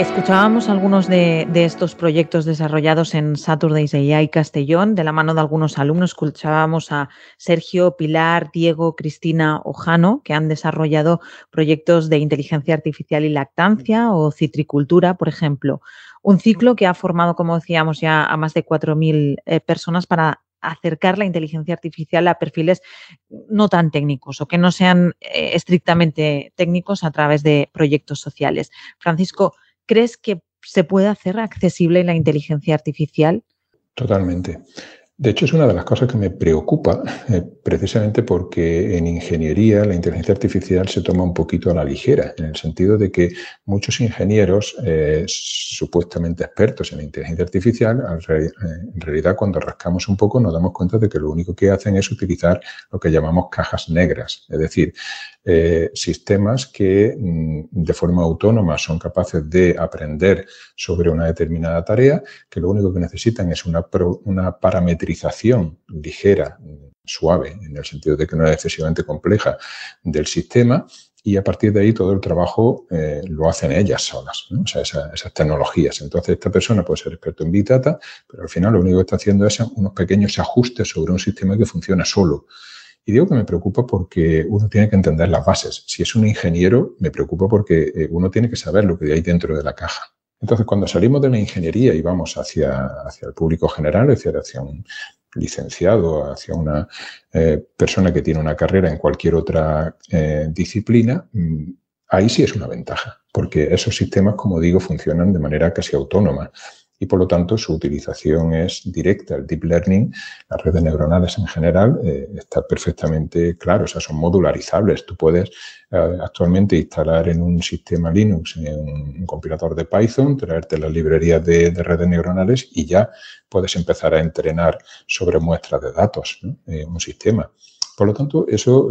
Escuchábamos algunos de, de, estos proyectos desarrollados en Saturdays AI Castellón, de la mano de algunos alumnos. Escuchábamos a Sergio, Pilar, Diego, Cristina Ojano, que han desarrollado proyectos de inteligencia artificial y lactancia o citricultura, por ejemplo. Un ciclo que ha formado, como decíamos, ya a más de 4.000 eh, personas para acercar la inteligencia artificial a perfiles no tan técnicos o que no sean eh, estrictamente técnicos a través de proyectos sociales. Francisco, ¿crees que se puede hacer accesible la inteligencia artificial? Totalmente. De hecho, es una de las cosas que me preocupa, eh, precisamente porque en ingeniería la inteligencia artificial se toma un poquito a la ligera, en el sentido de que muchos ingenieros eh, supuestamente expertos en inteligencia artificial, en realidad cuando rascamos un poco nos damos cuenta de que lo único que hacen es utilizar lo que llamamos cajas negras, es decir, eh, sistemas que mm, de forma autónoma son capaces de aprender sobre una determinada tarea, que lo único que necesitan es una, una parametrización ligera, suave, en el sentido de que no es excesivamente compleja, del sistema y a partir de ahí todo el trabajo eh, lo hacen ellas solas, o sea, esa, esas tecnologías. Entonces, esta persona puede ser experto en Big Data, pero al final lo único que está haciendo es unos pequeños ajustes sobre un sistema que funciona solo. Y digo que me preocupa porque uno tiene que entender las bases. Si es un ingeniero, me preocupa porque eh, uno tiene que saber lo que hay dentro de la caja. Entonces, cuando salimos de la ingeniería y vamos hacia, hacia el público general, es decir, hacia un licenciado, hacia una eh, persona que tiene una carrera en cualquier otra eh, disciplina, mm, ahí sí es una ventaja, porque esos sistemas, como digo, funcionan de manera casi autónoma y por lo tanto su utilización es directa. El deep learning, las redes neuronales en general, eh, está perfectamente claro, o sea, son modularizables. Tú puedes eh, actualmente instalar en un sistema Linux un, compilador de Python, traerte las librerías de, de, redes neuronales y ya puedes empezar a entrenar sobre muestras de datos eh, un sistema. Por lo tanto, eso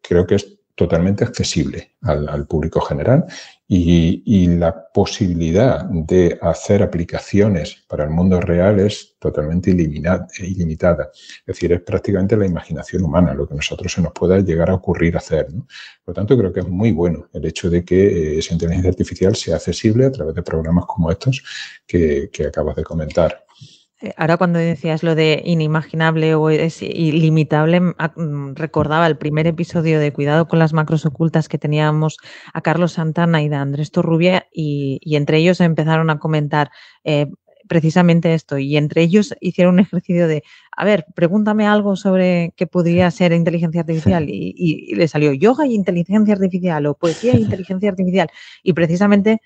creo que es totalmente accesible al, al público general y, y, la posibilidad de hacer aplicaciones para el mundo real es totalmente ilimitada. Es decir, es prácticamente la imaginación humana lo que nosotros se nos pueda llegar a ocurrir hacer. ¿no? Por lo tanto, creo que es muy bueno el hecho de que eh, esa inteligencia artificial sea accesible a través de programas como estos que, que acabas de comentar. Ahora cuando decías lo de inimaginable o es ilimitable, recordaba el primer episodio de Cuidado con las macros ocultas que teníamos a Carlos Santana y de Andrés Torrubia y, y entre ellos empezaron a comentar eh, precisamente esto y entre ellos hicieron un ejercicio de, a ver, pregúntame algo sobre qué podría ser inteligencia artificial y, y, y le salió yoga y inteligencia artificial o poesía e inteligencia artificial y precisamente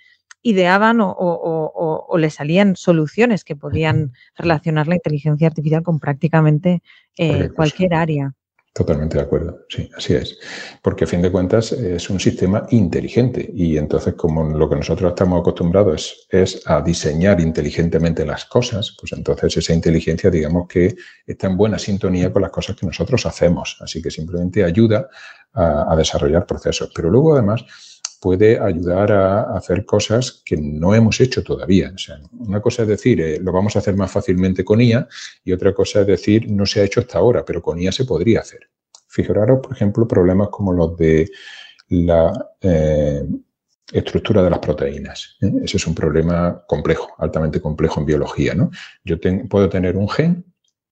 ideaban o, o, o, o, le salían soluciones que podían relacionar la inteligencia artificial con prácticamente eh, cualquier área. Totalmente de acuerdo, sí, así es. Porque a fin de cuentas es un sistema inteligente y entonces como lo que nosotros estamos acostumbrados es, es, a diseñar inteligentemente las cosas, pues entonces esa inteligencia digamos que está en buena sintonía con las cosas que nosotros hacemos. Así que simplemente ayuda a, a desarrollar procesos. Pero luego además puede ayudar a hacer cosas que no hemos hecho todavía. O sea, una cosa es decir, eh, lo vamos a hacer más fácilmente con IA y otra cosa es decir, no se ha hecho hasta ahora, pero con IA se podría hacer. Fijaros, por ejemplo, problemas como los de la eh, estructura de las proteínas. ¿eh? Ese es un problema complejo, altamente complejo en biología. ¿no? Yo puedo tener un gen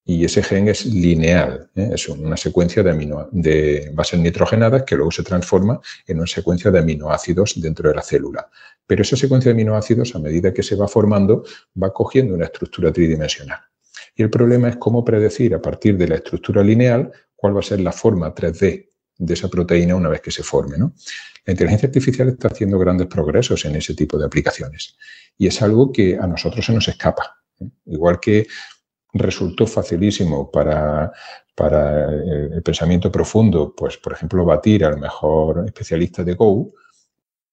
y ese gen es lineal, ¿eh? es una secuencia de, amino, de bases nitrogenadas que luego se transforma en una secuencia de aminoácidos dentro de la célula. Pero esa secuencia de aminoácidos, a medida que se va formando, va cogiendo una estructura tridimensional. Y el problema es cómo predecir a partir de la estructura lineal cuál va a ser la forma 3D de esa proteína una vez que se forme. ¿no? La inteligencia artificial está haciendo grandes progresos en ese tipo de aplicaciones y es algo que a nosotros se nos escapa. ¿eh? Igual que resultó facilísimo para, para el pensamiento profundo, pues por ejemplo, batir al mejor especialista de Go,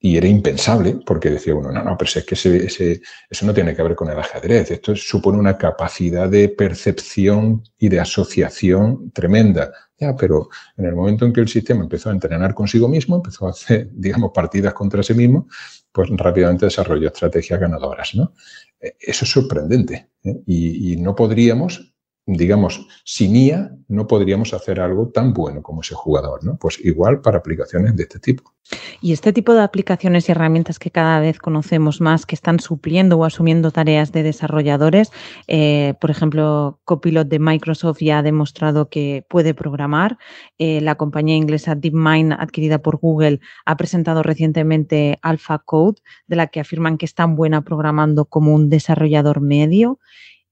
y era impensable, porque decía uno, no, no, pero es que ese, eso no tiene que ver con el ajedrez, esto supone una capacidad de percepción y de asociación tremenda. Ya, pero en el momento en que el sistema empezó a entrenar consigo mismo, empezó a hacer, *laughs* digamos, partidas contra sí mismo, pues rápidamente desarrolló estrategias ganadoras. ¿no? Eso es sorprendente ¿eh? y no podríamos digamos, sin IA no podríamos hacer algo tan bueno como ese jugador, ¿no? Pues igual para aplicaciones de este tipo. Y este tipo de aplicaciones y herramientas que cada vez conocemos más, que están supliendo o asumiendo tareas de desarrolladores, eh, por ejemplo, Copilot de Microsoft ya ha demostrado que puede programar. Eh, la compañía inglesa DeepMind, adquirida por Google, ha presentado recientemente AlphaCode, de la que afirman que es tan buena programando como un desarrollador medio.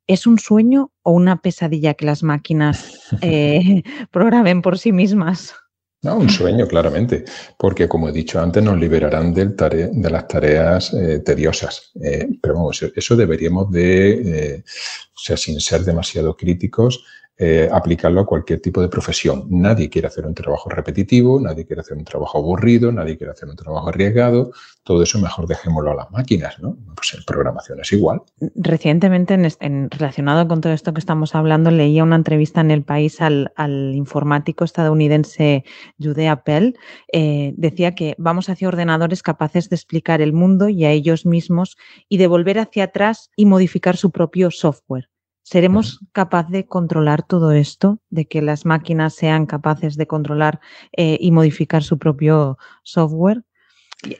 ¿Es un sueño o una pesadilla que las máquinas *laughs* eh, programen por sí mismas? No, un sueño, claramente, porque como he dicho antes, nos liberarán del de las tareas eh, tediosas. Eh, pero vamos, eso deberíamos de, o sea, sin ser demasiado críticos, eh, aplicarlo a cualquier tipo de profesión. Nadie quiere hacer un trabajo repetitivo, nadie quiere hacer un trabajo aburrido, nadie quiere hacer un trabajo arriesgado. Todo eso mejor dejémoslo a las máquinas, ¿no? Pues en programación es igual. Recientemente, en, relacionado con todo esto que estamos hablando, leía una entrevista en El País al, informático estadounidense Judea Pell. Eh, decía que vamos hacia ordenadores capaces de explicar el mundo y a ellos mismos y de volver hacia atrás y modificar su propio software. ¿Seremos capaces de controlar todo esto? ¿De que las máquinas sean capaces de controlar eh, y modificar su propio software?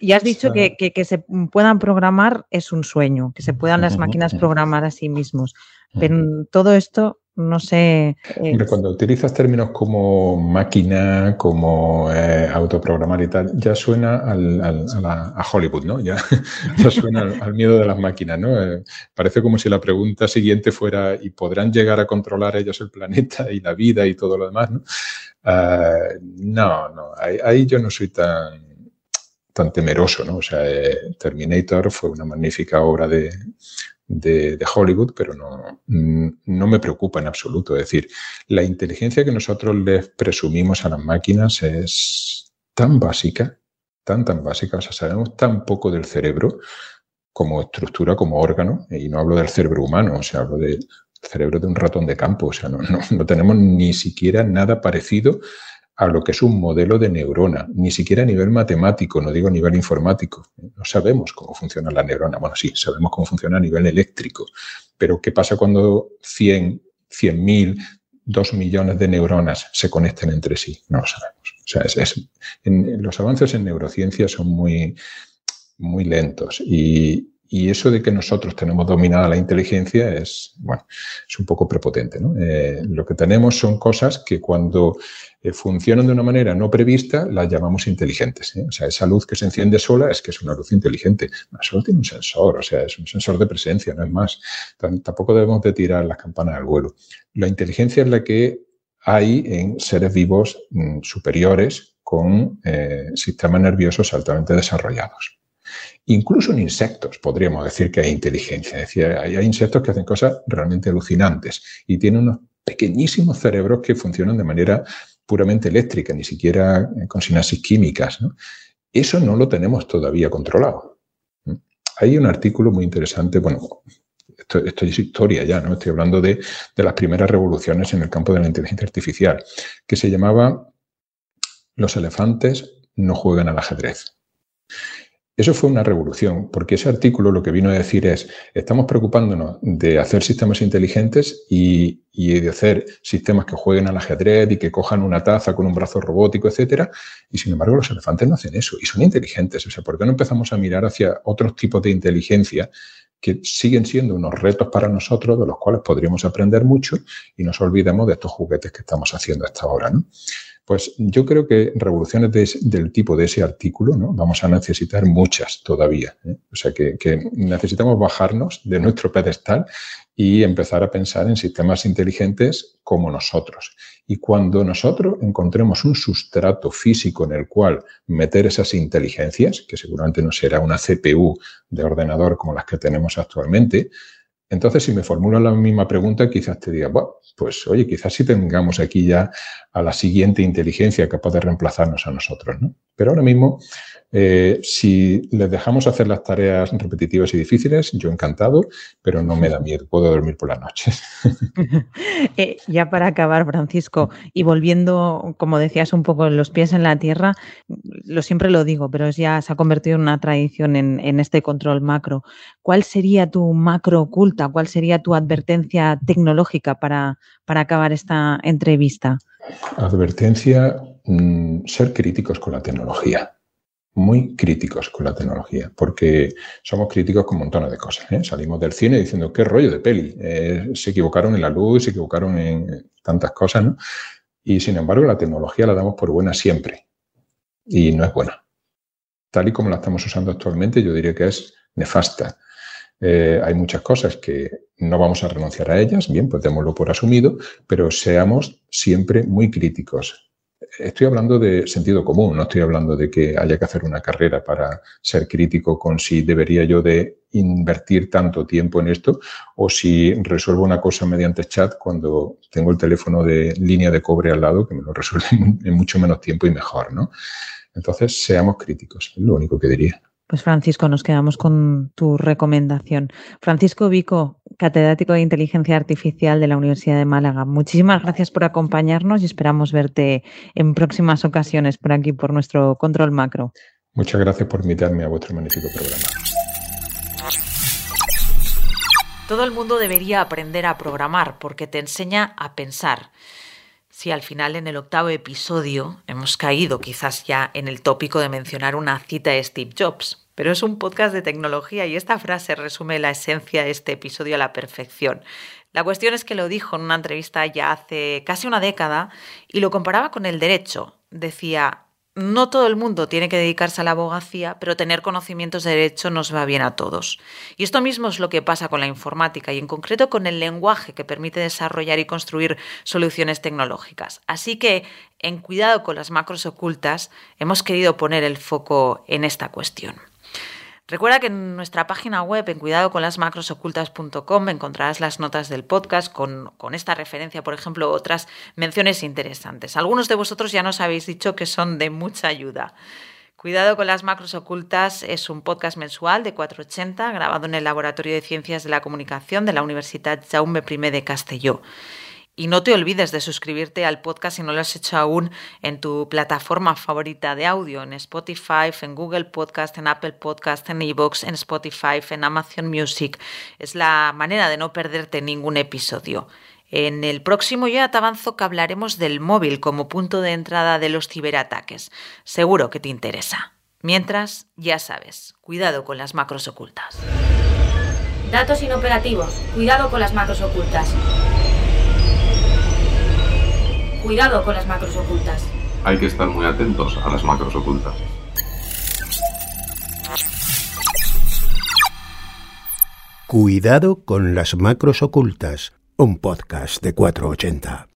Ya has dicho que, que, se puedan programar es un sueño, que se puedan las máquinas programar a sí mismos. Pero todo esto no sé. Eh, cuando utilizas términos como máquina, como eh, autoprogramar y tal, ya suena a, Hollywood, ¿no? Ya, *laughs* suena al, miedo de las máquinas, ¿no? Eh, parece como si la pregunta siguiente fuera, ¿y podrán llegar a controlar ellos el planeta y la vida y todo lo demás, ¿no? Ah, no, no, ahí, yo no soy tan tan temeroso, ¿no? O sea, Terminator fue una magnífica obra de, de, Hollywood, pero no, no me preocupa en absoluto. Es decir, la inteligencia que nosotros les presumimos a las máquinas es tan básica, tan, tan básica, o sea, sabemos tan poco del cerebro como estructura, como órgano, y no hablo del cerebro humano, o sea, hablo del cerebro de un ratón de campo, o sea, no, no, no tenemos ni siquiera nada parecido a lo que es un modelo de neurona, ni siquiera a nivel matemático, no digo a nivel informático. No sabemos cómo funciona la neurona. Bueno, sí, sabemos cómo funciona a nivel eléctrico, pero ¿qué pasa cuando 100, 100.000, 2 millones de neuronas se conectan entre sí? No lo sabemos. O sea, es, los avances en neurociencia son muy, muy lentos y, y eso de que nosotros tenemos dominada la inteligencia es, bueno, es un poco prepotente. ¿no? Eh, lo que tenemos son cosas que cuando eh, funcionan de una manera no prevista las llamamos inteligentes. ¿eh? O sea, esa luz que se enciende sola es que es una luz inteligente. Solo tiene un sensor, o sea, es un sensor de presencia, no es más. Tampoco debemos de tirar las campanas al vuelo. La inteligencia es la que hay en seres vivos mm, superiores con sistemas nerviosos altamente desarrollados. Incluso en insectos podríamos decir que hay inteligencia. Es hay, insectos que hacen cosas realmente alucinantes y tienen unos pequeñísimos cerebros que funcionan de manera puramente eléctrica, ni siquiera eh, con sinapsis químicas. Eso no lo tenemos todavía controlado. Hay un artículo muy interesante, bueno, esto, es historia ya, ¿no? Estoy hablando de, las primeras revoluciones en el campo de la inteligencia artificial, que se llamaba Los elefantes no juegan al ajedrez. Eso fue una revolución, porque ese artículo lo que vino a decir es, estamos preocupándonos de hacer sistemas inteligentes y, de hacer sistemas que jueguen al ajedrez y que cojan una taza con un brazo robótico, etcétera, y sin embargo los elefantes no hacen eso y son inteligentes. O sea, ¿por qué no empezamos a mirar hacia otros tipos de inteligencia que siguen siendo unos retos para nosotros, de los cuales podríamos aprender mucho y nos olvidemos de estos juguetes que estamos haciendo hasta ahora, ¿no? Pues yo creo que revoluciones del tipo de ese artículo ¿no? vamos a necesitar muchas todavía. ¿eh? O sea que, que, necesitamos bajarnos de nuestro pedestal y empezar a pensar en sistemas inteligentes como nosotros. Y cuando nosotros encontremos un sustrato físico en el cual meter esas inteligencias, que seguramente no será una CPU de ordenador como las que tenemos actualmente, entonces, si me formulas la misma pregunta, quizás te diga, bueno, pues oye, quizás sí tengamos aquí ya a la siguiente inteligencia capaz de reemplazarnos a nosotros, ¿no? Pero ahora mismo, eh, si les dejamos hacer las tareas repetitivas y difíciles, yo encantado, pero no me da miedo, puedo dormir por las noches. *laughs* eh, ya para acabar, Francisco, y volviendo, como decías, un poco los pies en la tierra, lo siempre lo digo, pero ya se ha convertido en una tradición en, en este control macro. ¿Cuál sería tu macro oculta? ¿Cuál sería tu advertencia tecnológica para, para acabar esta entrevista? Advertencia, mmm, ser críticos con la tecnología muy críticos con la tecnología, porque somos críticos con montones de cosas. ¿eh? Salimos del cine diciendo, qué rollo de peli, eh, se equivocaron en la luz, se equivocaron en tantas cosas. Y sin embargo, la tecnología la damos por buena siempre, y no es buena. Tal y como la estamos usando actualmente, yo diría que es nefasta. Eh, hay muchas cosas que no vamos a renunciar a ellas, bien, pues démoslo por asumido, pero seamos siempre muy críticos estoy hablando de sentido común, no estoy hablando de que haya que hacer una carrera para ser crítico con si debería yo de invertir tanto tiempo en esto o si resuelvo una cosa mediante chat cuando tengo el teléfono de línea de cobre al lado que me lo resuelve *laughs* en mucho menos tiempo y mejor, ¿no? Entonces, seamos críticos, es lo único que diría. Pues Francisco, nos quedamos con tu recomendación. Francisco Vico, catedrático de Inteligencia Artificial de la Universidad de Málaga. Muchísimas gracias por acompañarnos y esperamos verte en próximas ocasiones por aquí, por nuestro control macro. Muchas gracias por invitarme a vuestro magnífico programa. Todo el mundo debería aprender a programar porque te enseña a pensar. Si al final en el octavo episodio hemos caído quizás ya en el tópico de mencionar una cita de Steve Jobs, pero es un podcast de tecnología y esta frase resume la esencia de este episodio a la perfección. La cuestión es que lo dijo en una entrevista ya hace casi una década y lo comparaba con el derecho. Decía, no todo el mundo tiene que dedicarse a la abogacía, pero tener conocimientos de derecho nos va bien a todos. Y esto mismo es lo que pasa con la informática y en concreto con el lenguaje que permite desarrollar y construir soluciones tecnológicas. Así que, en cuidado con las macros ocultas, hemos querido poner el foco en esta cuestión. Recuerda que en nuestra página web, en cuidadoconlasmacrosocultas.com, encontrarás las notas del podcast con, esta referencia, por ejemplo, otras menciones interesantes. Algunos de vosotros ya nos habéis dicho que son de mucha ayuda. Cuidado con las macros ocultas es un podcast mensual de 480 grabado en el Laboratorio de Ciencias de la Comunicación de la Universidad Jaume I de Castelló. Y no te olvides de suscribirte al podcast si no lo has hecho aún en tu plataforma favorita de audio, en Spotify, en Google Podcast, en Apple Podcast, en Evox, en Spotify, en Amazon Music. Es la manera de no perderte ningún episodio. En el próximo ya te avanzo que hablaremos del móvil como punto de entrada de los ciberataques. Seguro que te interesa. Mientras, ya sabes, cuidado con las macros ocultas. Datos inoperativos. Cuidado con las macros ocultas. Cuidado con las macros ocultas. Hay que estar muy atentos a las macros ocultas. Cuidado con las macros ocultas, un podcast de 480.